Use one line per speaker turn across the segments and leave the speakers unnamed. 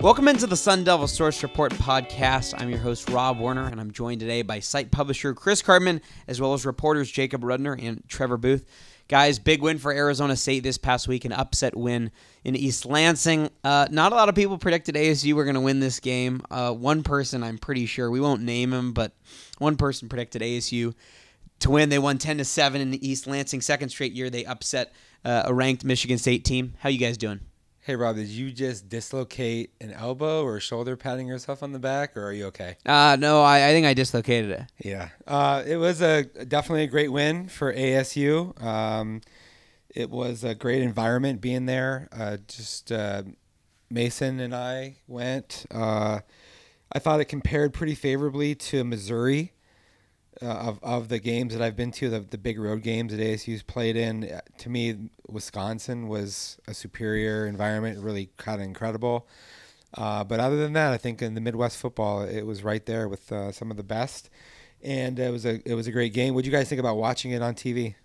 Welcome into the Sun Devil Source Report podcast. I'm your host, Rob Warner, and I'm joined today by site publisher Chris Karpman, as well as reporters Jacob Rudner and Trevor Booth. Guys, big win for Arizona State this past week, an upset win in East Lansing. Uh, not a lot of people predicted ASU were going to win this game. Uh, one person, I'm pretty sure, we won't name him, but one person predicted ASU to win. They won 10 to 7 in the East Lansing. Second straight year, they upset uh, a ranked Michigan State team. How you guys doing?
Hey Rob, did you just dislocate an elbow or shoulder patting yourself on the back, or are you okay?
Uh, no, I, I think I dislocated it.
Yeah, uh, it was a definitely a great win for ASU. Um, it was a great environment being there. Uh, just uh, Mason and I went. Uh, I thought it compared pretty favorably to Missouri uh, of, of the games that I've been to, the, the big road games that ASU's played in, uh, to me, Wisconsin was a superior environment, really kind of incredible. Uh, but other than that, I think in the Midwest football, it was right there with uh, some of the best, and it was a it was a great game. What do you guys think about watching it on TV?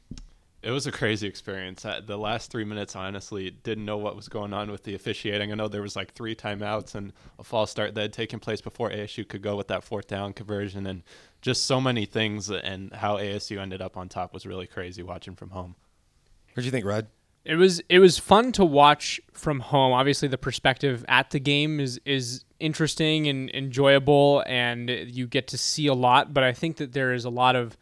It was a crazy experience. The last three minutes, honestly, didn't know what was going on with the officiating. I know there was like three timeouts and a false start that had taken place before ASU could go with that fourth down conversion, and just so many things. And how ASU ended up on top was really crazy watching from home.
What do you think, Rod?
It was it was fun to watch from home. Obviously, the perspective at the game is is interesting and enjoyable, and you get to see a lot. But I think that there is a lot of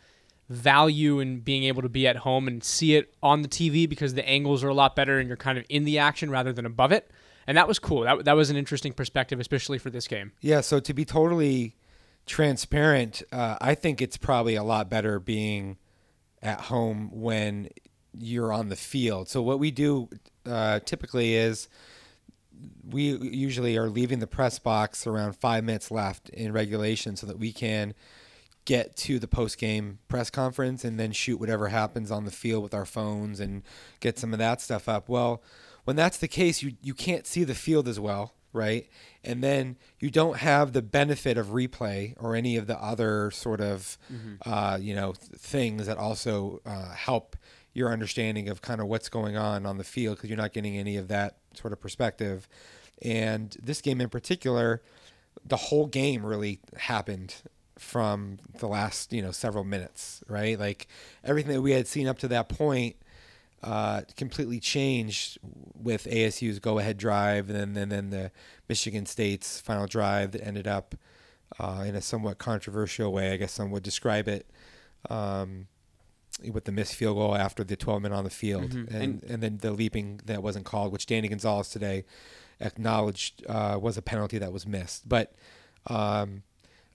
value in being able to be at home and see it on the TV because the angles are a lot better and you're kind of in the action rather than above it. And that was cool. That, that was an interesting perspective, especially for this game.
Yeah. So to be totally transparent, uh, I think it's probably a lot better being at home when you're on the field. So what we do uh, typically is we usually are leaving the press box around five minutes left in regulation so that we can get to the post game press conference and then shoot whatever happens on the field with our phones and get some of that stuff up. Well, when that's the case, you you can't see the field as well, right? And then you don't have the benefit of replay or any of the other sort of mm-hmm. uh, you know things that also uh, help your understanding of kind of what's going on on the field because you're not getting any of that sort of perspective. And this game in particular, the whole game really happened from the last you know several minutes, right? Like everything that we had seen up to that point uh, completely changed with ASU's go-ahead drive, and then and then the Michigan State's final drive that ended up uh, in a somewhat controversial way. I guess some would describe it. Um, with the missed field goal after the 12 men on the field, mm-hmm. and, and, and then the leaping that wasn't called, which Danny Gonzales today acknowledged uh, was a penalty that was missed. But um,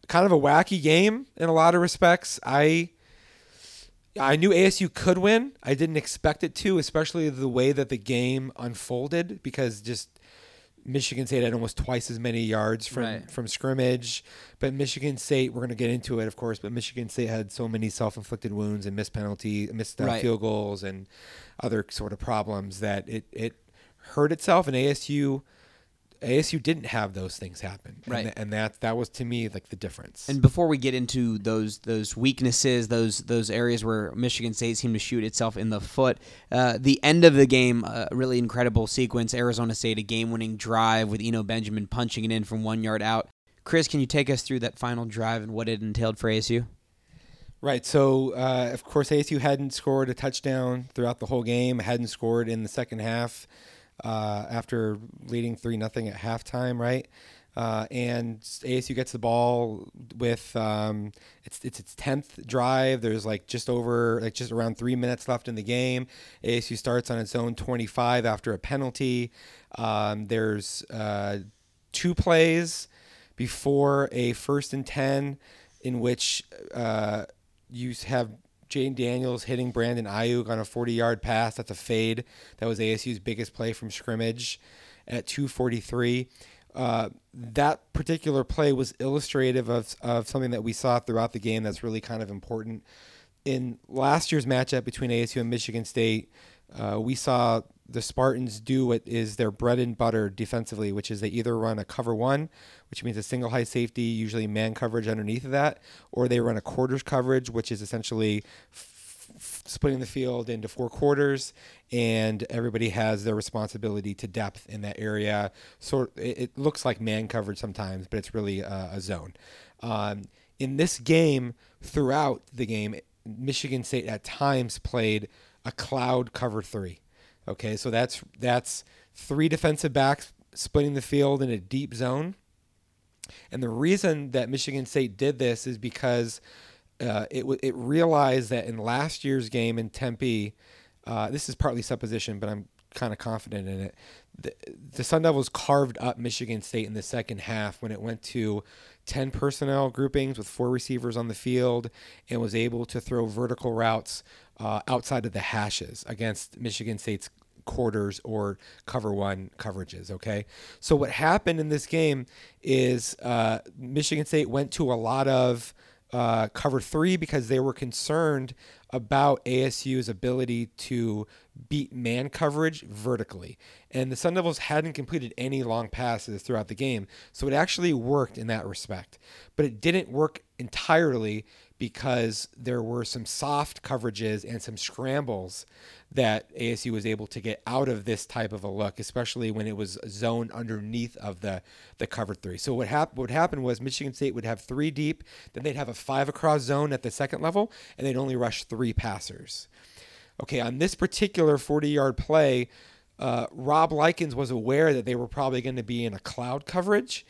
kind of a wacky game in a lot of respects. I I knew ASU could win. I didn't expect it to, especially the way that the game unfolded because just Michigan State had almost twice as many yards from right. from scrimmage, but Michigan State we're going to get into it, of course. But Michigan State had so many self-inflicted wounds and missed penalty, missed uh, right. field goals, and other sort of problems that it it hurt itself. And ASU ASU didn't have those things happen,
right?
And, and, that that was to me like the difference.
And before we get into those those weaknesses, those those areas where Michigan State seemed to shoot itself in the foot, uh, the end of the game, a really incredible sequence. Arizona State a game winning drive with Eno Benjamin punching it in from one yard out. Chris, can you take us through that final drive and what it entailed for ASU?
Right. So, uh, of course, ASU hadn't scored a touchdown throughout the whole game. Hadn't scored in the second half uh, after leading three nothing at halftime, right? Uh, and ASU gets the ball with um, it's it's its tenth drive. There's like just over like just around three minutes left in the game. ASU starts on its own 25 after a penalty. Um, there's uh, two plays before a first and ten in which uh, you have Jayden Daniels hitting Brandon Aiyuk on a 40 yard pass. That's a fade. That was ASU's biggest play from scrimmage at 243. Uh, that particular play was illustrative of, of something that we saw throughout the game that's really kind of important. In last year's matchup between ASU and Michigan State, uh, we saw the Spartans do what is their bread and butter defensively, which is they either run a cover one, which means a single high safety, usually man coverage underneath of that, or they run a quarters coverage, which is essentially f- f- splitting the field into four quarters, and everybody has their responsibility to depth in that area. Sort it, it looks like man coverage sometimes, but it's really uh, a zone. Um, in this game, throughout the game, Michigan State at times played a cloud cover three. Okay, so that's that's three defensive backs splitting the field in a deep zone. And the reason that Michigan State did this is because uh, it it realized that in last year's game in Tempe, uh, this is partly supposition, but I'm kind of confident in it. The, the Sun Devils carved up Michigan State in the second half when it went to 10 personnel groupings with four receivers on the field and was able to throw vertical routes uh, outside of the hashes against Michigan State's quarters or cover one coverages. Okay. So what happened in this game is uh, Michigan State went to a lot of uh, cover three because they were concerned about ASU's ability to beat man coverage vertically. And the Sun Devils hadn't completed any long passes throughout the game. So it actually worked in that respect. But it didn't work entirely because there were some soft coverages and some scrambles that ASU was able to get out of this type of a look, especially when it was zoned underneath of the the cover three. So what happened what happened was Michigan State would have three deep, then they'd have a five across zone at the second level, and they'd only rush three passers. Okay, on this particular 40 yard play, uh, Rob Likens was aware that they were probably going to be in a cloud coverage,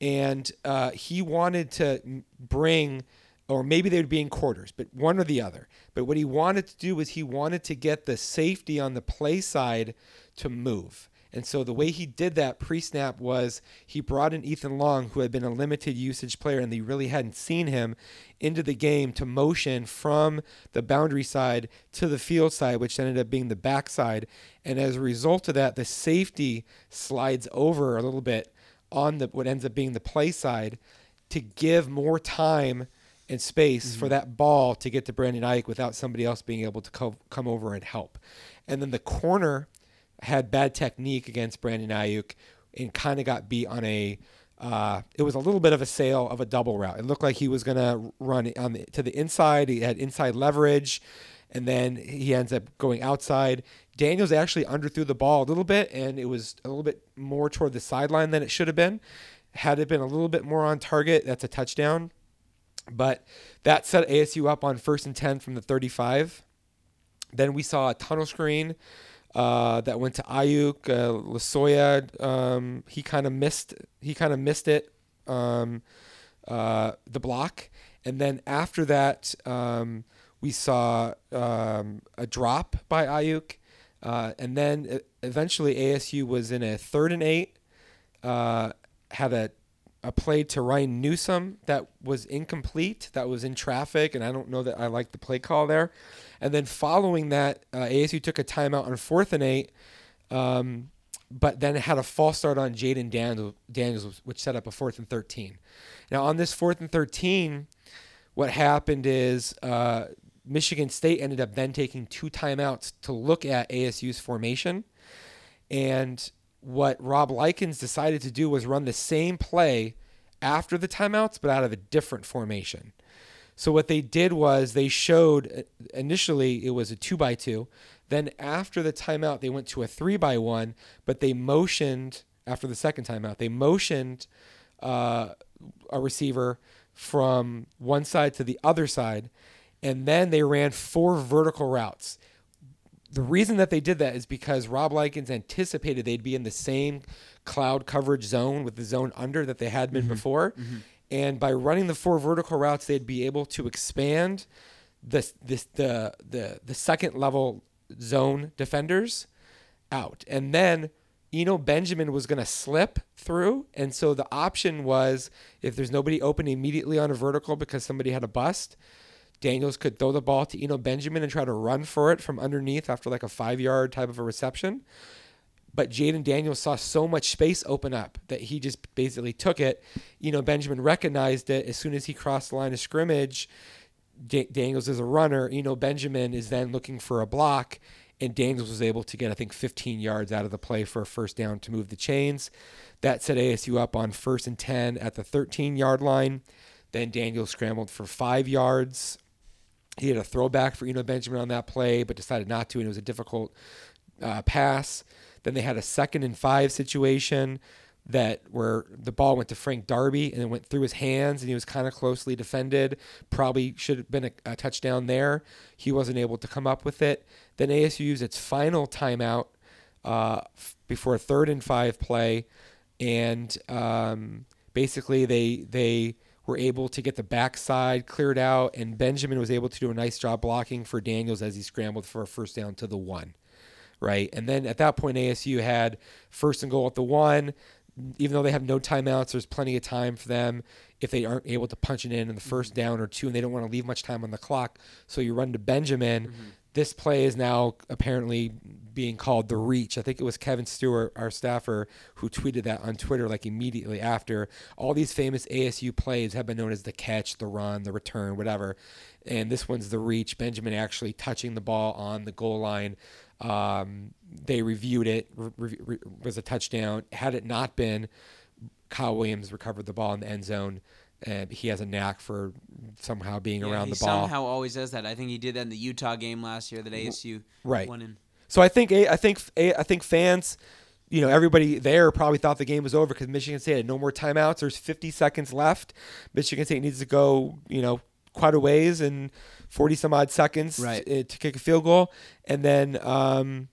and uh, he wanted to bring or maybe they would be in quarters, but one or the other. But what he wanted to do was he wanted to get the safety on the play side to move. And so the way he did that pre snap was he brought in Ethan Long, who had been a limited usage player and they really hadn't seen him, into the game to motion from the boundary side to the field side, which ended up being the backside. And as a result of that, the safety slides over a little bit on the what ends up being the play side to give more time and space mm-hmm. for that ball to get to Brandon Aiyuk without somebody else being able to co- come over and help. And then the corner had bad technique against Brandon Aiyuk and kind of got beat on a. Uh, it was a little bit of a sale of a double route. It looked like he was going to run on the, to the inside. He had inside leverage, and then he ends up going outside. Daniels actually underthrew the ball a little bit, and it was a little bit more toward the sideline than it should have been. Had it been a little bit more on target, that's a touchdown. But that set ASU up on first and 10 from the 35. Then we saw a tunnel screen uh, that went to Aiyuk. Uh, Losoya, um, he kind of missed. He kind of missed it. Um, uh, the block, and then after that, um, we saw um, a drop by Aiyuk, uh, and then eventually ASU was in a third and eight. Uh, had a a play to Ryan Newsome that was incomplete, that was in traffic, and I don't know that I like the play call there. And then following that, uh, ASU took a timeout on fourth and eight, um, but then had a false start on Jayden Daniels, which set up a fourth and 13. Now, on this fourth and 13, what happened is uh, Michigan State ended up then taking two timeouts to look at ASU's formation. And what Rob Likens decided to do was run the same play after the timeouts, but out of a different formation. So what they did was they showed initially it was a two by two. Then after the timeout, they went to a three by one, but they motioned after the second timeout. They motioned uh, a receiver from one side to the other side, and then they ran four vertical routes the reason that they did that is because Rob Likens anticipated they'd be in the same cloud coverage zone with the zone under that they had been mm-hmm. before. Mm-hmm. And by running the four vertical routes, they'd be able to expand this, this the the the second level zone defenders out. And then Eno Benjamin was going to slip through. And so the option was if there's nobody open immediately on a vertical because somebody had a bust, Daniels could throw the ball to Eno Benjamin and try to run for it from underneath after like a five yard type of a reception. But Jayden Daniels saw so much space open up that he just basically took it. Eno Benjamin recognized it as soon as he crossed the line of scrimmage. D- Daniels is a runner. Eno Benjamin is then looking for a block, and Daniels was able to get, I think, 15 yards out of the play for a first down to move the chains. That set ASU up on first and 10 at the 13 yard line. Then Daniels scrambled for five yards He had a throwback for Eno Benjamin on that play, but decided not to, and it was a difficult uh, pass. Then they had a second and five situation that where the ball went to Frank Darby and it went through his hands and he was kind of closely defended. Probably should have been a, a touchdown there. He wasn't able to come up with it. Then ASU used its final timeout uh, f- before a third and five play, and um, basically they they were able to get the backside cleared out, and Benjamin was able to do a nice job blocking for Daniels as he scrambled for a first down to the one right? And then at that point, ASU had first and goal at the one. Even though they have no timeouts, there's plenty of time for them if they aren't able to punch it in in the first down or two, and they don't want to leave much time on the clock. So you run to Benjamin. Mm-hmm. This play is now apparently being called the reach. I think it was Kevin Stewart, our staffer, who tweeted that on Twitter like immediately after. All these famous ASU plays have been known as the catch, the run, the return, whatever. And this one's the reach. Benjamin actually touching the ball on the goal line. Um, they reviewed it, re- re- was a touchdown. Had it not been, Kyle Williams recovered the ball in the end zone. And he has a knack for somehow being
Yeah,
around the ball.
somehow always does that. I think he did that in the Utah game last year that ASU
right.
won in.
So I think I think I think fans, you know, everybody there probably thought the game was over because Michigan State had no more timeouts. There's 50 seconds left. Michigan State needs to go, you know, quite a ways in 40 some odd seconds
Right.
to, to kick a field goal, and then um,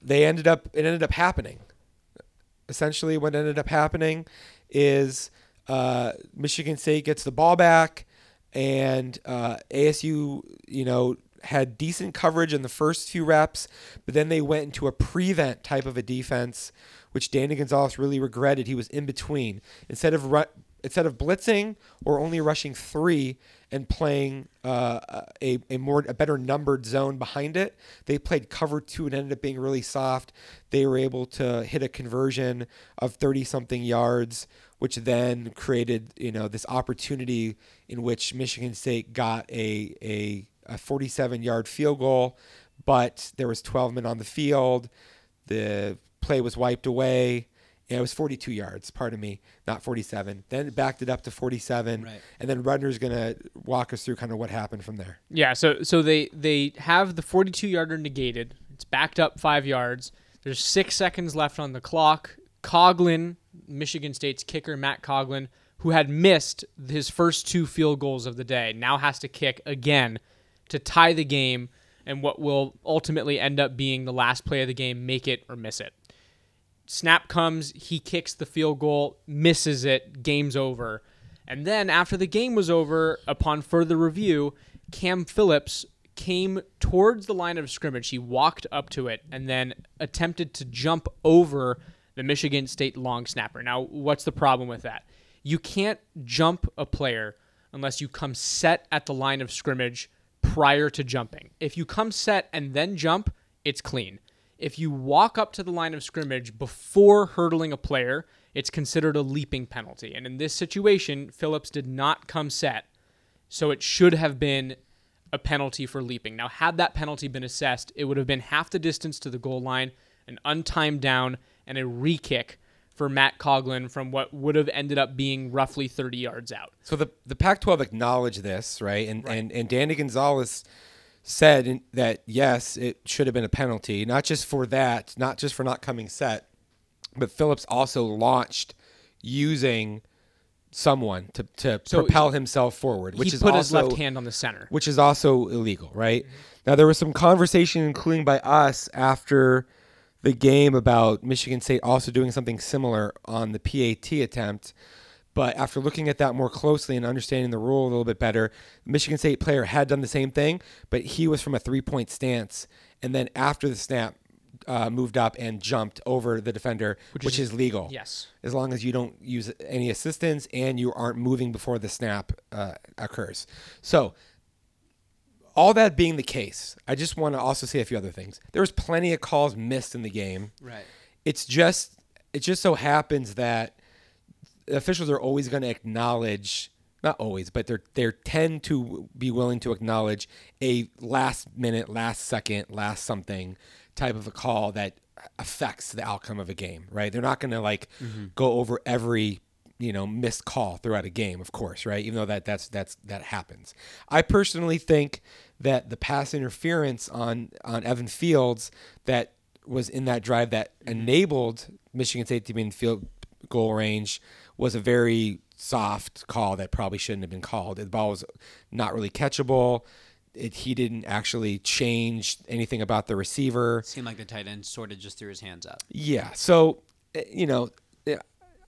they ended up. It ended up happening. Essentially, what ended up happening is uh, Michigan State gets the ball back, and uh, ASU, you know, had decent coverage in the first few reps, but then they went into a prevent type of a defense, which Danny Gonzales really regretted. He was in between instead of ru- instead of blitzing or only rushing three and playing uh, a, a more a better numbered zone behind it. They played cover two and ended up being really soft. They were able to hit a conversion of thirty something yards, which then created you know this opportunity in which Michigan State got a a, a forty seven yard field goal, but there was twelve men on the field. The play was wiped away. Yeah, it was 42 yards, pardon me, not 47. Then it backed it up to 47.
Right.
And then Rudner's going to walk us through kind of what happened from there.
Yeah, so so they they have the 42 yarder negated. It's backed up five yards. There's six seconds left on the clock. Coghlin, Michigan State's kicker, Matt Coghlin, who had missed his first two field goals of the day, now has to kick again to tie the game and what will ultimately end up being the last play of the game, make it or miss it. Snap comes, he kicks the field goal, misses it, game's over. And then after the game was over, upon further review, Cam Phillips came towards the line of scrimmage. He walked up to it and then attempted to jump over the Michigan State long snapper. Now, what's the problem with that? You can't jump a player unless you come set at the line of scrimmage prior to jumping. If you come set and then jump, it's clean. If you walk up to the line of scrimmage before hurdling a player, it's considered a leaping penalty. And in this situation, Phillips did not come set, so it should have been a penalty for leaping. Now, had that penalty been assessed, it would have been half the distance to the goal line, an untimed down, and a re kick for Matt Coghlin from what would have ended up being roughly 30 yards out.
So the, the Pac 12 acknowledged this, right? And, and, and Danny Gonzales said in, that, yes, it should have been a penalty, not just for that, not just for not coming set, but Phillips also launched using someone to, to
So
propel himself forward, which
he
is
put his left hand on the center.
which is also illegal, right? Now there was some conversation, including by us after the game, about Michigan State also doing something similar on the PAT attempt. But after looking at that more closely and understanding the rule a little bit better, the Michigan State player had done the same thing, but he was from a three-point stance, and then after the snap, uh, moved up and jumped over the defender, which, is, legal
Yes.
as long as you don't use any assistance and you aren't moving before the snap uh, occurs. So, all that being the case, I just want to also say a few other things. There was plenty of calls missed in the game.
Right.
It's just it just so happens that officials are always going to acknowledge not always, but they're they tend to be willing to acknowledge a last minute, last second, last something type of a call that affects the outcome of a game, right? They're not going to like mm-hmm. go over every you know missed call throughout a game, of course, right? Even though that that's that's that happens. I personally think that the pass interference on on Evan Fields that was in that drive that enabled Michigan State to be in field goal range was a very soft call that probably shouldn't have been called. The ball was not really catchable. It, he didn't actually change anything about the receiver.
Seemed like the tight end sort of just threw his hands up.
Yeah. So, eh, you know,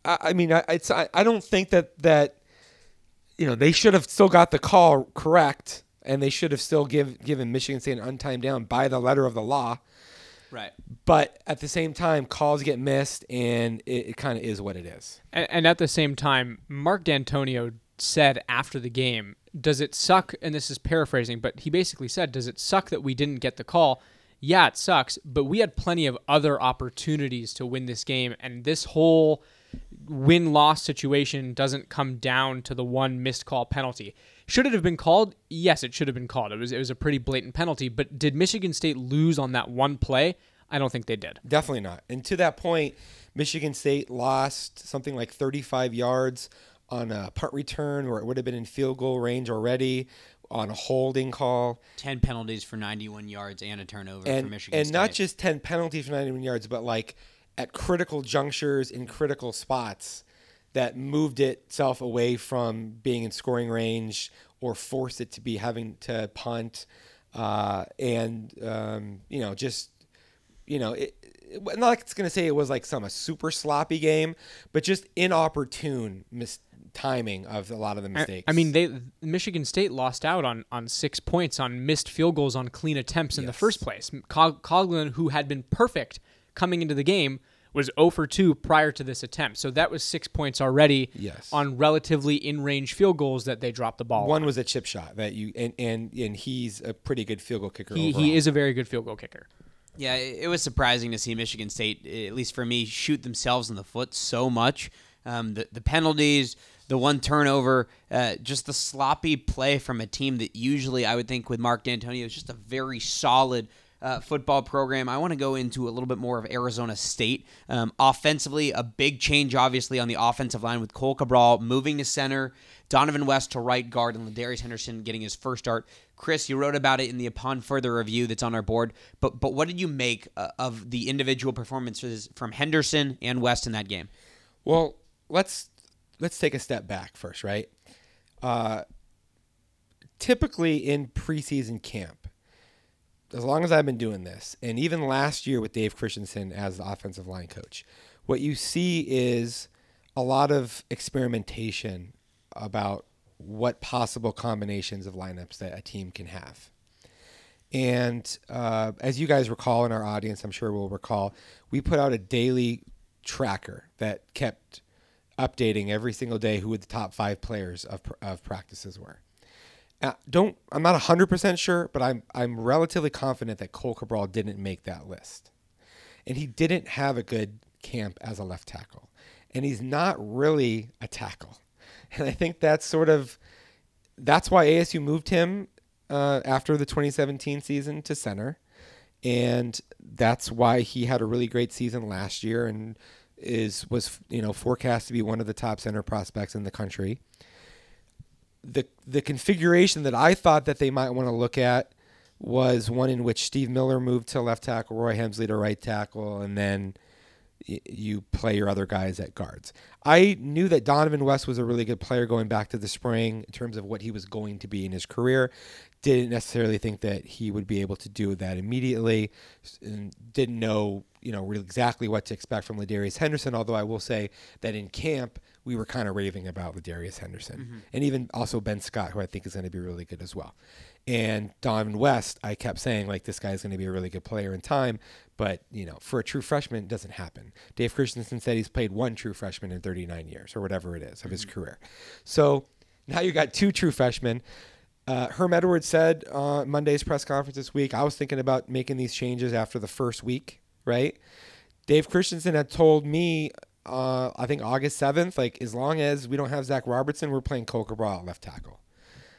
I, I mean, I, it's, I, I don't think that that you know they should have still got the call correct, and they should have still give given Michigan State an untimed down by the letter of the law.
Right.
But at the same time, calls get missed, and it, it kind of is what it is.
And, and at the same time, Mark Dantonio said after the game, "Does it suck?" And this is paraphrasing, but he basically said, "Does it suck that we didn't get the call?" Yeah, it sucks, but we had plenty of other opportunities to win this game, and this whole win loss situation doesn't come down to the one missed call penalty. Should it have been called? Yes, it should have been called. It was it was a pretty blatant penalty, but did Michigan State lose on that one play? I don't think they did.
Definitely not. And to that point, Michigan State lost something like 35 yards on a punt return where it would have been in field goal range already on a holding call.
10 penalties for 91 yards and a turnover
and,
for Michigan State.
and not just 10 penalties for 91 yards, but like at critical junctures in critical spots that moved itself away from being in scoring range or forced it to be having to punt. Uh, and, um, you know, just, you know, it, it, not like it's going to say it was like some a super sloppy game, but just inopportune mis- timing of a lot of the mistakes.
I mean, they Michigan State lost out on on six points on missed field goals on clean attempts in the first place. Cog- Coghlin, who had been perfect coming into the game, was 0 for 2 prior to this attempt. So that was six points already
Yes.
on relatively in range field goals that they dropped the ball.
one
on.
was a chip shot that you, and, and, and he's a pretty good field goal kicker.
he,
overall.
he is a very good field goal kicker.
Yeah, it it was surprising to see Michigan State, at least for me, shoot themselves in the foot so much. Um, the, the penalties, the one turnover, uh, just the sloppy play from a team that usually I would think with Mark Dantonio is just a very solid uh, football program. I want to go into a little bit more of Arizona State. Um, offensively, a big change, obviously, on the offensive line with Cohl Cabral moving to center, Donovan West to right guard, and Ladarius Henderson getting his first start. Chris, you wrote about it in the Upon Further review that's on our board, but but what did you make uh, of the individual performances from Henderson and West in that game?
Well, let's let's take a step back first, right? Uh, typically in preseason camp, as long as I've been doing this, and even last year with Dave Christensen as the offensive line coach, what you see is a lot of experimentation about what possible combinations of lineups that a team can have. And uh, as you guys recall in our audience, I'm sure will recall, we put out a daily tracker that kept updating every single day who the top five players of, of practices were. Uh, don't I'm not 100% sure, but I'm I'm relatively confident that Cohl Cabral didn't make that list. And he didn't have a good camp as a left tackle. And he's not really a tackle. And I think that's sort of that's why ASU moved him uh, after the 2017 season to center, and that's why he had a really great season last year and is was you know forecast to be one of the top center prospects in the country. The the configuration that I thought that they might want to look at was one in which Steve Miller moved to left tackle, Roy Hemsley to right tackle, and then you play your other guys at guards. I knew that Donovan West was a really good player going back to the spring in terms of what he was going to be in his career. Didn't necessarily think that he would be able to do that immediately, and didn't know you know really exactly what to expect from Ladarius Henderson. Although I will say that in camp we were kind of raving about Ladarius Henderson, and even also Ben Scott, who I think is going to be really good as well. And Donovan West, I kept saying like this guy's going to be a really good player in time, but you know, for a true freshman, it doesn't happen. Dave Christensen said he's played one true freshman in 39 years or whatever it is of his career. So now you got two true freshmen. Uh, Herm Edwards said uh, Monday's press conference this week. I was thinking about making these changes after the first week, right? Dave Christensen had told me, uh, I think August 7th, like as long as we don't have Zach Robertson, we're playing Cohl Cabral at left tackle.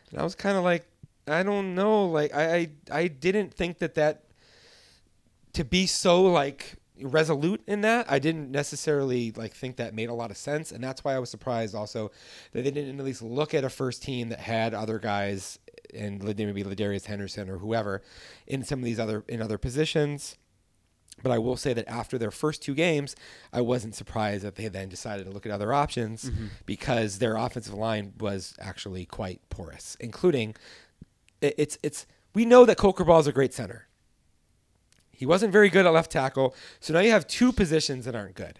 And I was kind of like, I don't know, like I, I I didn't think that that to be so like resolute in that. I didn't necessarily like think that made a lot of sense, and that's why I was surprised also that they didn't at least look at a first team that had other guys and maybe Ladarius Henderson or whoever in some of these other in other positions. But I will say that after their first two games, I wasn't surprised that they then decided to look at other options mm-hmm. because their offensive line was actually quite porous, including it's it's we know that Cohl Cabral is a great center. He wasn't very good at left tackle, so now you have two positions that aren't good.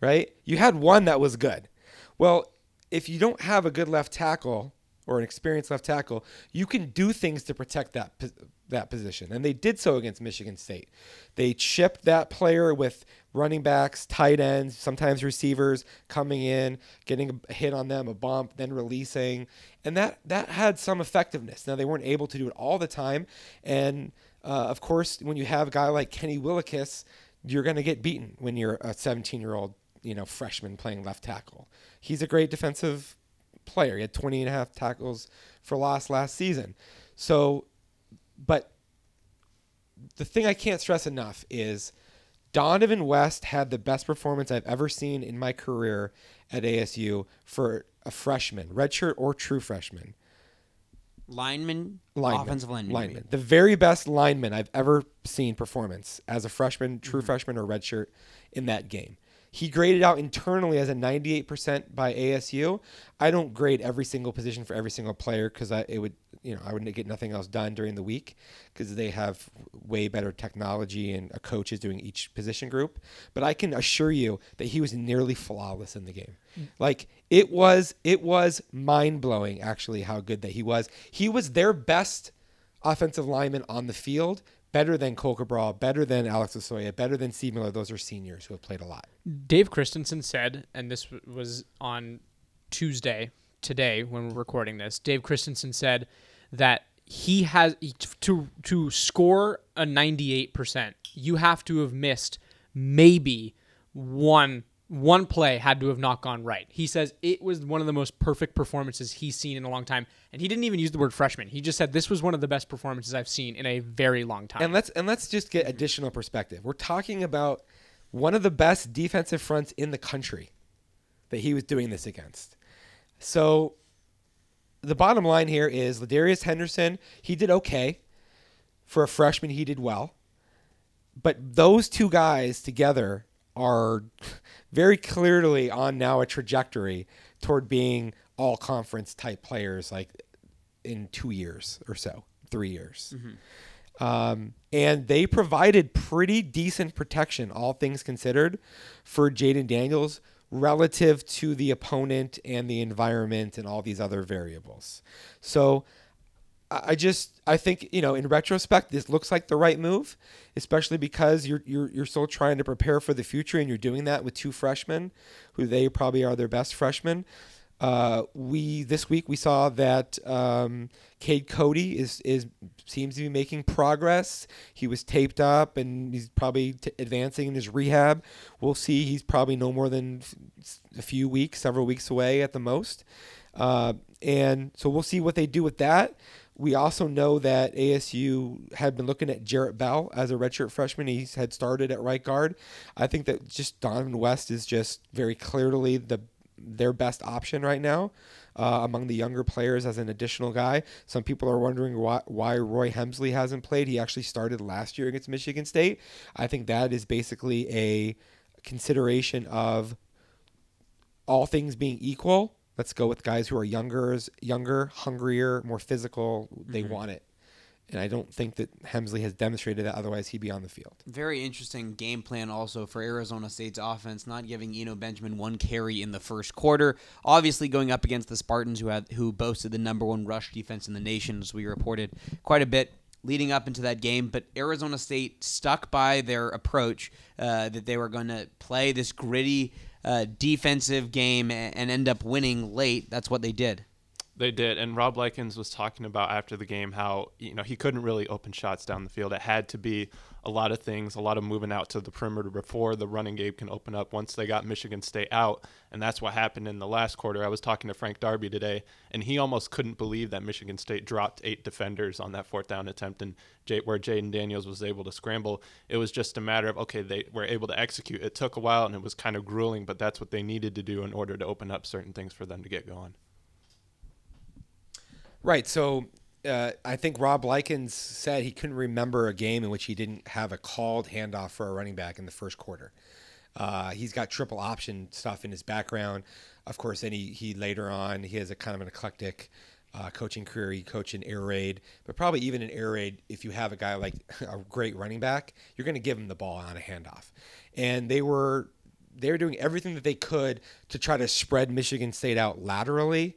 Right? You had one that was good. Well, if you don't have a good left tackle or an experienced left tackle, you can do things to protect that that position. And they did so against Michigan State. They chipped that player with running backs, tight ends, sometimes receivers coming in, getting a hit on them, a bump, then releasing. And that that had some effectiveness. Now they weren't able to do it all the time. And uh, of course, when you have a guy like Kenny Willekes, you're going to get beaten when you're a 17 year old, you know, freshman playing left tackle. He's a great defensive player. He had 20 and a half tackles for loss last season. So but the thing I can't stress enough is Donovan West had the best performance I've ever seen in my career at ASU for a freshman, redshirt or true freshman.
Lineman,
lineman
offensive lineman.
Lineman. The very best lineman I've ever seen performance as a freshman, true mm-hmm. freshman, or redshirt in that game. He graded out internally as a 98% by ASU. I don't grade every single position for every single player because I it would, you know, I would get nothing else done during the week because they have way better technology and a coach is doing each position group. But I can assure you that he was nearly flawless in the game. Mm. Like it was, it was mind blowing actually how good that he was. He was their best offensive lineman on the field better than Cohl Cabral, better than Alex Losoya, better than Steve Miller. Those are seniors who have played a lot.
Dave Christensen said, and this was on Tuesday, today when we're recording this. Dave Christensen said that he has to to score a 98%. You have to have missed maybe one one play had to have not gone right. He says it was one of the most perfect performances he's seen in a long time, and he didn't even use the word freshman. He just said this was one of the best performances I've seen in a very long time.
And let's and let's just get additional perspective. We're talking about one of the best defensive fronts in the country that he was doing this against. So the bottom line here is Ladarius Henderson, he did okay. For a freshman, he did well. But those two guys together are very clearly on now a trajectory toward being all conference type players like in two years or so, three years. Mm-hmm. Um, and they provided pretty decent protection, all things considered, for Jayden Daniels relative to the opponent and the environment and all these other variables. So I just I think you know in retrospect this looks like the right move, especially because you're you're you're still trying to prepare for the future and you're doing that with two freshmen, who they probably are their best freshmen. Uh, we this week we saw that um, Cade Coady is is seems to be making progress. He was taped up and he's probably t- advancing in his rehab. We'll see. He's probably no more than a few weeks, several weeks away at the most. Uh, and so we'll see what they do with that. We also know that ASU had been looking at Jarrett Bell as a redshirt freshman. He had started at right guard. I think that just Donovan West is just very clearly the their best option right now uh, among the younger players as an additional guy. Some people are wondering why, why Roy Hemsley hasn't played. He actually started last year against Michigan State. I think that is basically a consideration of all things being equal Let's go with guys who are younger, younger, hungrier, more physical. They mm-hmm. want it. And I don't think that Hemsley has demonstrated that. Otherwise, he'd be on the field.
Very interesting game plan also for Arizona State's offense, not giving Eno Benjamin one carry in the first quarter. Obviously, going up against the Spartans, who had who boasted the number one rush defense in the nation, as we reported quite a bit leading up into that game. But Arizona State stuck by their approach uh, that they were going to play this gritty uh, defensive game and end up winning late. That's what they did.
They did, and Rob Likens was talking about after the game how you know he couldn't really open shots down the field. It had to be a lot of things, a lot of moving out to the perimeter before the running game can open up. Once they got Michigan State out, and that's what happened in the last quarter. I was talking to Frank Darby today, and he almost couldn't believe that Michigan State dropped eight defenders on that fourth down attempt, and where Jayden Daniels was able to scramble. It was just a matter of okay, they were able to execute. It took a while, and it was kind of grueling, but that's what they needed to do in order to open up certain things for them to get going.
Right. So uh, I think Rob Likens said he couldn't remember a game in which he didn't have a called handoff for a running back in the first quarter. Uh, he's got triple option stuff in his background. Of course, then he, he later on, he has a kind of an eclectic uh, coaching career. He coached in air raid, but probably even in air raid, if you have a guy like a great running back, you're going to give him the ball on a handoff. And they were they were doing everything that they could to try to spread Michigan State out laterally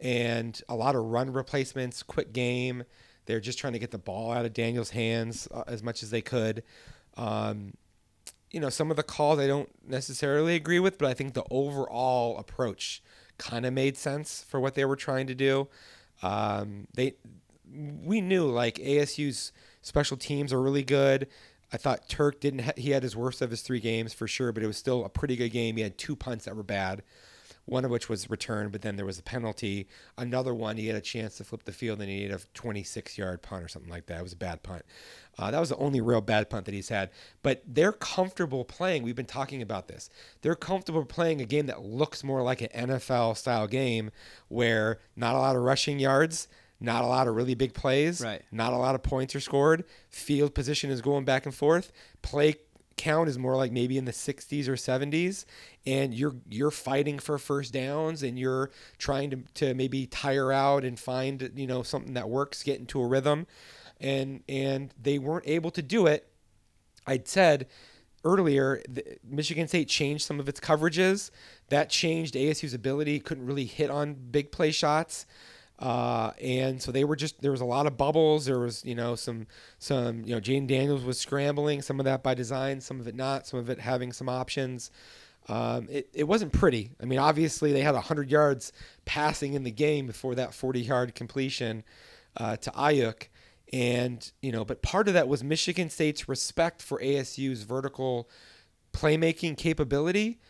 and a lot of run replacements, quick game. They're just trying to get the ball out of Daniel's hands uh, as much as they could. Um, you know, some of the calls I don't necessarily agree with, but I think the overall approach kind of made sense for what they were trying to do. Um, they, we knew like ASU's special teams are really good. I thought Turk didn't. Ha- he had his worst of his three games for sure, but it was still a pretty good game. He had two punts that were bad one of which was returned, but then there was a penalty. Another one, he had a chance to flip the field and he had a 26 yard punt or something like that. It was a bad punt. Uh, that was the only real bad punt that he's had. But they're comfortable playing. We've been talking about this. They're comfortable playing a game that looks more like an NFL style game where not a lot of rushing yards. Not a lot of really big plays.
Right.
Not a lot of points are scored. Field position is going back and forth. Play count is more like maybe in the 60s or 70s and you're you're fighting for first downs and you're trying to, to maybe tire out and find you know something that works get into a rhythm. And and they weren't able to do it. I'd said earlier michigan state changed some of its coverages. That changed asu's ability. Couldn't really hit on big play shots uh, and so they were just there was a lot of bubbles. There was you know some some you know Jayden Daniels was scrambling. Some of that by design, some of it not. Some of it having some options. Um, it, it wasn't pretty. I mean, obviously they had 100 yards passing in the game before that 40 yard completion uh, to Aiyuk. And, you know, but part of that was Michigan State's respect for ASU's vertical playmaking capability,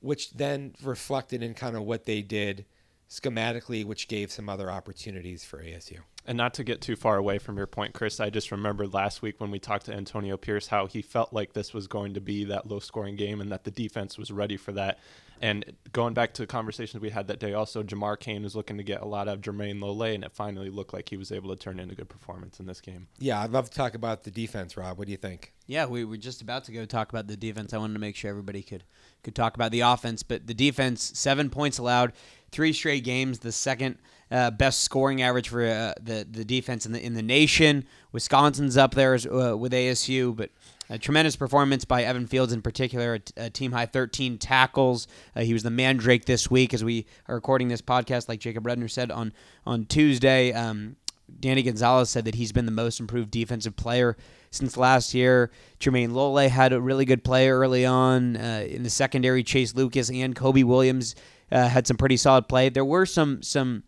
which then reflected in kind of what they did schematically, which gave some other opportunities for ASU.
And not to get too far away from your point, Chris, I just remembered last week when we talked to Antonio Pierce how he felt like this was going to be that low scoring game and that the defense was ready for that. And going back to the conversations we had that day, also, Jamar Cain was looking to get a lot of Jermayne Lole, and it finally looked like he was able to turn in a good performance in this game.
Yeah, I'd love to talk about the defense, Rob. What do you think?
Yeah, we were just about to go talk about the defense. I wanted to make sure everybody could could talk about the offense, but the defense, seven points allowed, three straight games, the second uh, best scoring average for uh, the the defense in the in the nation. Wisconsin's up there as, uh, with ASU, but a tremendous performance by Evan Fields in particular, a, team high 13 tackles. Uh, he was the mandrake this week as we are recording this podcast, like Jacob Rudner said on on Tuesday. Um, Danny Gonzales said that he's been the most improved defensive player since last year. Jermayne Lole had a really good play early on uh, in the secondary. Chase Lucas and Kobe Williams uh, had some pretty solid play. There were some some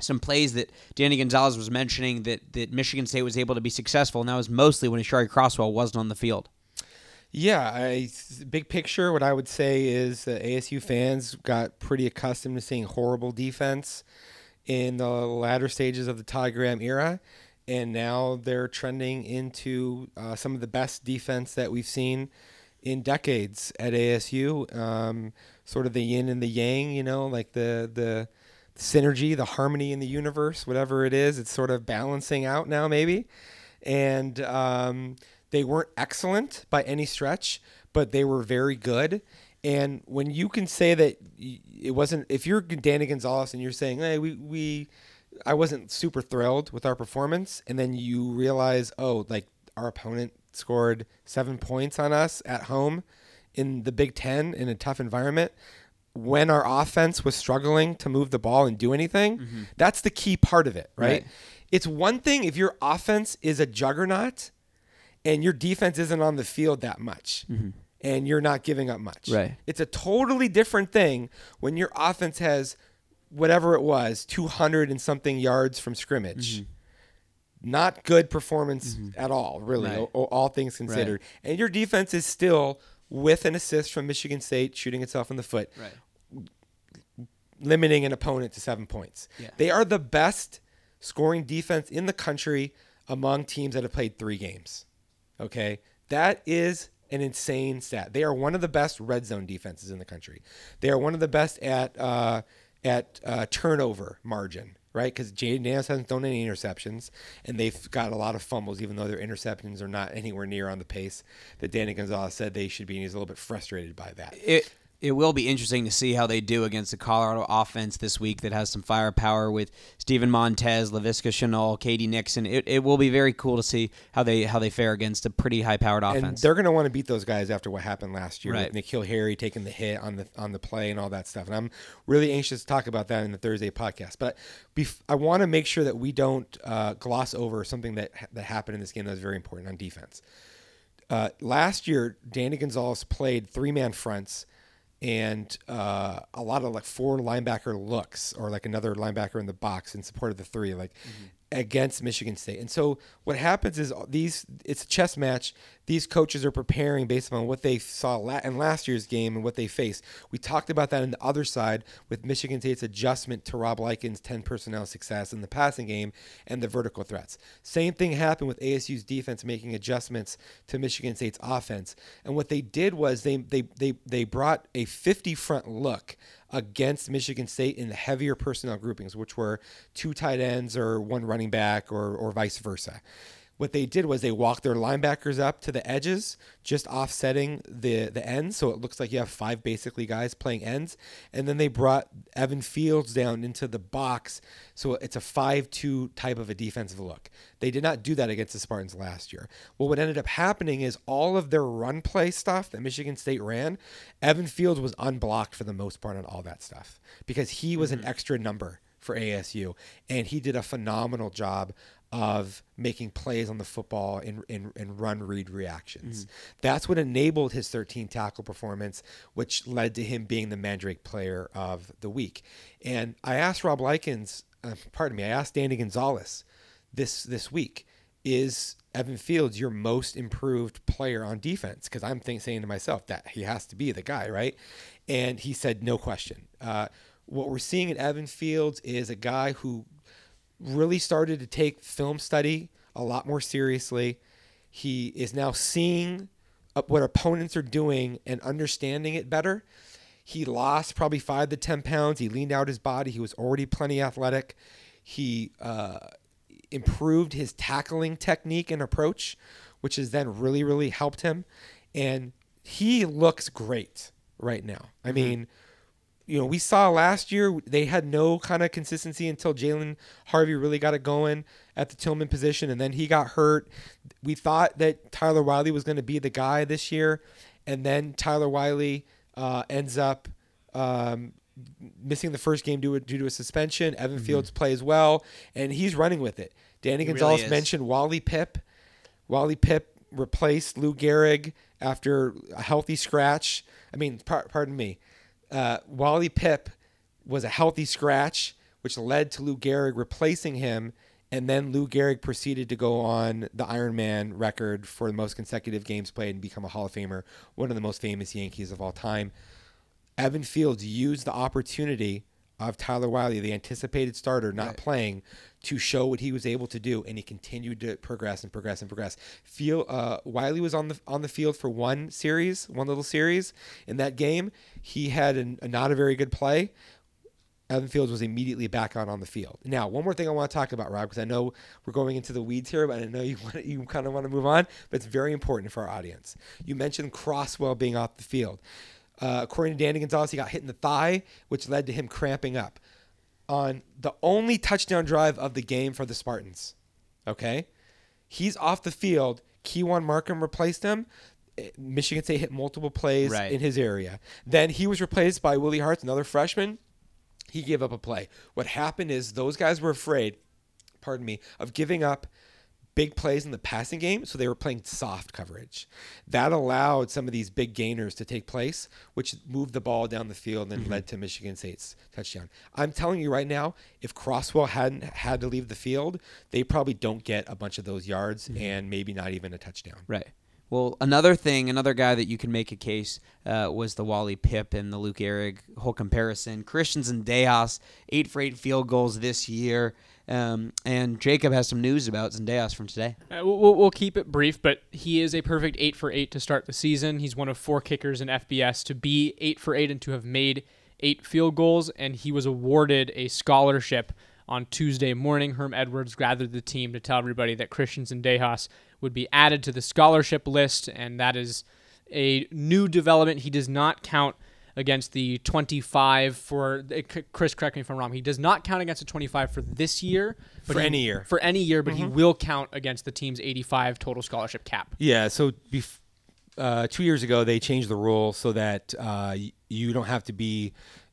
some plays that Danny Gonzales was mentioning that, that Michigan State was able to be successful, and that was mostly when Aashari Crosswell wasn't on the field.
Yeah, I, big picture, what I would say is ASU fans got pretty accustomed to seeing horrible defense in the latter stages of the Todd Graham era, and now they're trending into uh, some of the best defense that we've seen in decades at ASU. Um, sort of the yin and the yang, you know, like the the synergy, the harmony in the universe, whatever it is, it's sort of balancing out now, maybe. And um, they weren't excellent by any stretch, but they were very good. And when you can say that it wasn't, if you're Danny Gonzales and you're saying, hey, we, we, I wasn't super thrilled with our performance, and then you realize, oh, like our opponent scored seven points on us at home in the Big Ten in a tough environment when our offense was struggling to move the ball and do anything, mm-hmm. that's the key part of it, right? right? It's one thing if your offense is a juggernaut and your defense isn't on the field that much. Mm-hmm. And you're not giving up much.
Right.
It's a totally different thing when your offense has whatever it was, 200 and something yards from scrimmage. Not good performance at all, really,
Right.
all, all things considered. And your defense is still with an assist from Michigan State shooting itself in the foot,
Right.
Limiting an opponent to seven points.
Yeah.
They are the best scoring defense in the country among teams that have played three games. Okay. That is an insane stat. They are one of the best red zone defenses in the country. They are one of the best at uh, at uh, turnover margin, right? Because Jayden Daniels hasn't thrown any interceptions, and they've got a lot of fumbles, even though their interceptions are not anywhere near on the pace that Danny Gonzales said they should be. And he's a little bit frustrated by that.
It it will be interesting to see how they do against the Colorado offense this week that has some firepower with Steven Montez, Laviska Shenault, K.D. Nixon. It, it will be very cool to see how they how they fare against a pretty high powered
and
offense.
they're going to want to beat those guys after what happened last year
Right.
with N'Keal Harry taking the hit on the on the play and all that stuff. And I'm really anxious to talk about that in the Thursday podcast. But bef- I want to make sure that we don't uh, gloss over something that that happened in this game that was very important on defense. Uh, last year, Danny Gonzales played three man fronts and uh, a lot of like four linebacker looks or like another linebacker in the box in support of the three, like against Michigan State. And so what happens is these it's a chess match. These coaches are preparing based on what they saw in last year's game and what they faced. We talked about that on the other side with Michigan State's adjustment to Rob Likens' 10 personnel success in the passing game and the vertical threats. Same thing happened with ASU's defense making adjustments to Michigan State's offense. And what they did was they they they, they brought a 50 front look against Michigan State in the heavier personnel groupings, which were two tight ends or one running back or, or vice versa. What they did was they walked their linebackers up to the edges, just offsetting the the ends, so it looks like you have five basically guys playing ends, and then they brought Evan Fields down into the box, so it's a five-two type of a defensive look. They did not do that against the Spartans last year. Well, what ended up happening is all of their run play stuff that Michigan State ran, Evan Fields was unblocked for the most part on all that stuff because he was an mm-hmm. extra number for ASU, and he did a phenomenal job of making plays on the football and, and, and run read reactions. That's what enabled his 13 tackle performance, which led to him being the Mandrake player of the week. And I asked Rob Likens, uh, pardon me, I asked Danny Gonzales this this week, is Evan Fields your most improved player on defense? Because I'm think, saying to myself that he has to be the guy, right? And he said, no question. Uh, what we're seeing in Evan Fields is a guy who really started to take film study a lot more seriously. He is now seeing what opponents are doing and understanding it better. He lost probably five to 10 pounds. He leaned out his body. He was already plenty athletic. He uh, improved his tackling technique and approach, which has then really, really helped him. And he looks great right now. I mean, you know, we saw last year they had no kind of consistency until Jalen Harvey really got it going at the Tillman position, and then he got hurt. We thought that Tyler Wiley was going to be the guy this year, and then Tyler Wiley uh, ends up um, missing the first game due, due to a suspension. Evan Fields plays well, and he's running with it. Danny
He
Gonzales
is.
mentioned Wally Pipp. Wally Pipp replaced Lou Gehrig after a healthy scratch. I mean, par- pardon me. Uh, Wally Pipp was a healthy scratch, which led to Lou Gehrig replacing him. And then Lou Gehrig proceeded to go on the Ironman record for the most consecutive games played and become a Hall of Famer, one of the most famous Yankees of all time. Evan Fields used the opportunity of Tyler Wiley, the anticipated starter, not playing, to show what he was able to do, and he continued to progress and progress and progress. Feel uh, Wiley was on the on the field for one series, one little series in that game. He had an, a not a very good play. Evan Fields was immediately back on on the field. Now, one more thing I want to talk about, Rob, because I know we're going into the weeds here, but I know you want you kind of want to move on, but it's very important for our audience. You mentioned Crosswell being off the field. Uh, according to Danny Gonzales, he got hit in the thigh, which led to him cramping up on the only touchdown drive of the game for the Spartans. Okay, he's off the field. Keon Markham replaced him. Eh, Michigan State hit multiple plays
Right.
in his area. Then he was replaced by Willie Harts, another freshman. He gave up a play. What happened is those guys were afraid, pardon me, of giving up big plays in the passing game, so they were playing soft coverage. That allowed some of these big gainers to take place, which moved the ball down the field and led to Michigan State's touchdown. I'm telling you right now, if Crosswell hadn't had to leave the field, they probably don't get a bunch of those yards and maybe not even a touchdown.
Right. Well, another thing, another guy that you can make a case uh, was the Wally Pipp and the Lou Gehrig whole comparison. Christian Zendejas, eight for eight field goals this year. Um, and Jacob has some news about Zendejas from today.
Uh, we'll, we'll keep it brief, but he is a perfect eight for eight to start the season. He's one of four kickers in FBS to be eight for eight and to have made eight field goals, and he was awarded a scholarship on Tuesday morning. Herm Edwards gathered the team to tell everybody that Christian Zendejas would be added to the scholarship list, and that is a new development. He does not count against the 25 for Chris. Correct me if I'm wrong. He does not count against the 25 for this year, but
For
he-
any year.
For any year, but he will count against the team's 85 total scholarship cap.
Yeah. So bef- uh, two years ago, they changed the rule so that uh, you don't have to be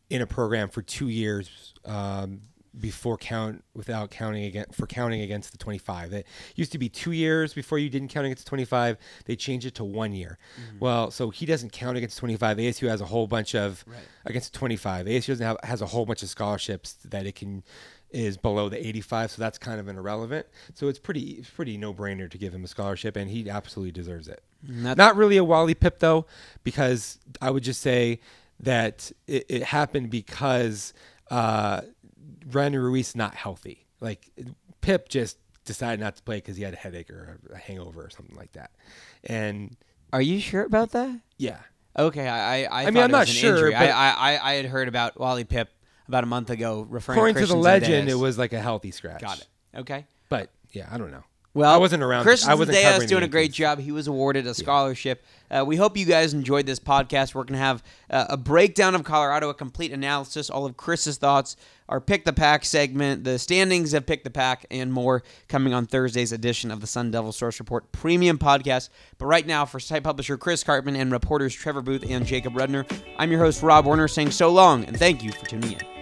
in a program for two years um, before count without counting again for counting against the 25. It used to be two years before you didn't count against the 25. They changed it to one year. Well, so he doesn't count against 25. ASU has a whole bunch of against the 25. ASU doesn't have, has a whole bunch of scholarships that it can is below the 85, so that's kind of an irrelevant. So it's pretty it's pretty no brainer to give him a scholarship, and he absolutely deserves it.
that's-
Not really a Wally Pipp though, because I would just say that it, it happened because uh, Brandon Ruiz not healthy. Like Pipp just decided not to play because he had a headache or a hangover or something like that, and
Are you sure about that?
yeah.
Okay, I I, I,
mean, I'm not sure, but-
I, I I had heard about Wally Pipp about a month ago, referring
According
to,
to the legend, it was like a healthy scratch.
got it. Okay.
But yeah, I don't know.
Well,
I wasn't around.
Christian
I wasn't
Zendejas doing a great job. He was awarded a scholarship. Uh, we hope you guys enjoyed this podcast. We're going to have uh, a breakdown of Colorado, a complete analysis, all of Chris's thoughts, our Pick the Pack segment, the standings of Pick the Pack, and more coming on Thursday's edition of the Sun Devil Source Report Premium Podcast. But right now, for site publisher Chris Karpman and reporters Trevor Booth and Jacob Rudner, I'm your host, Rob Warner, saying so long and thank you for tuning in.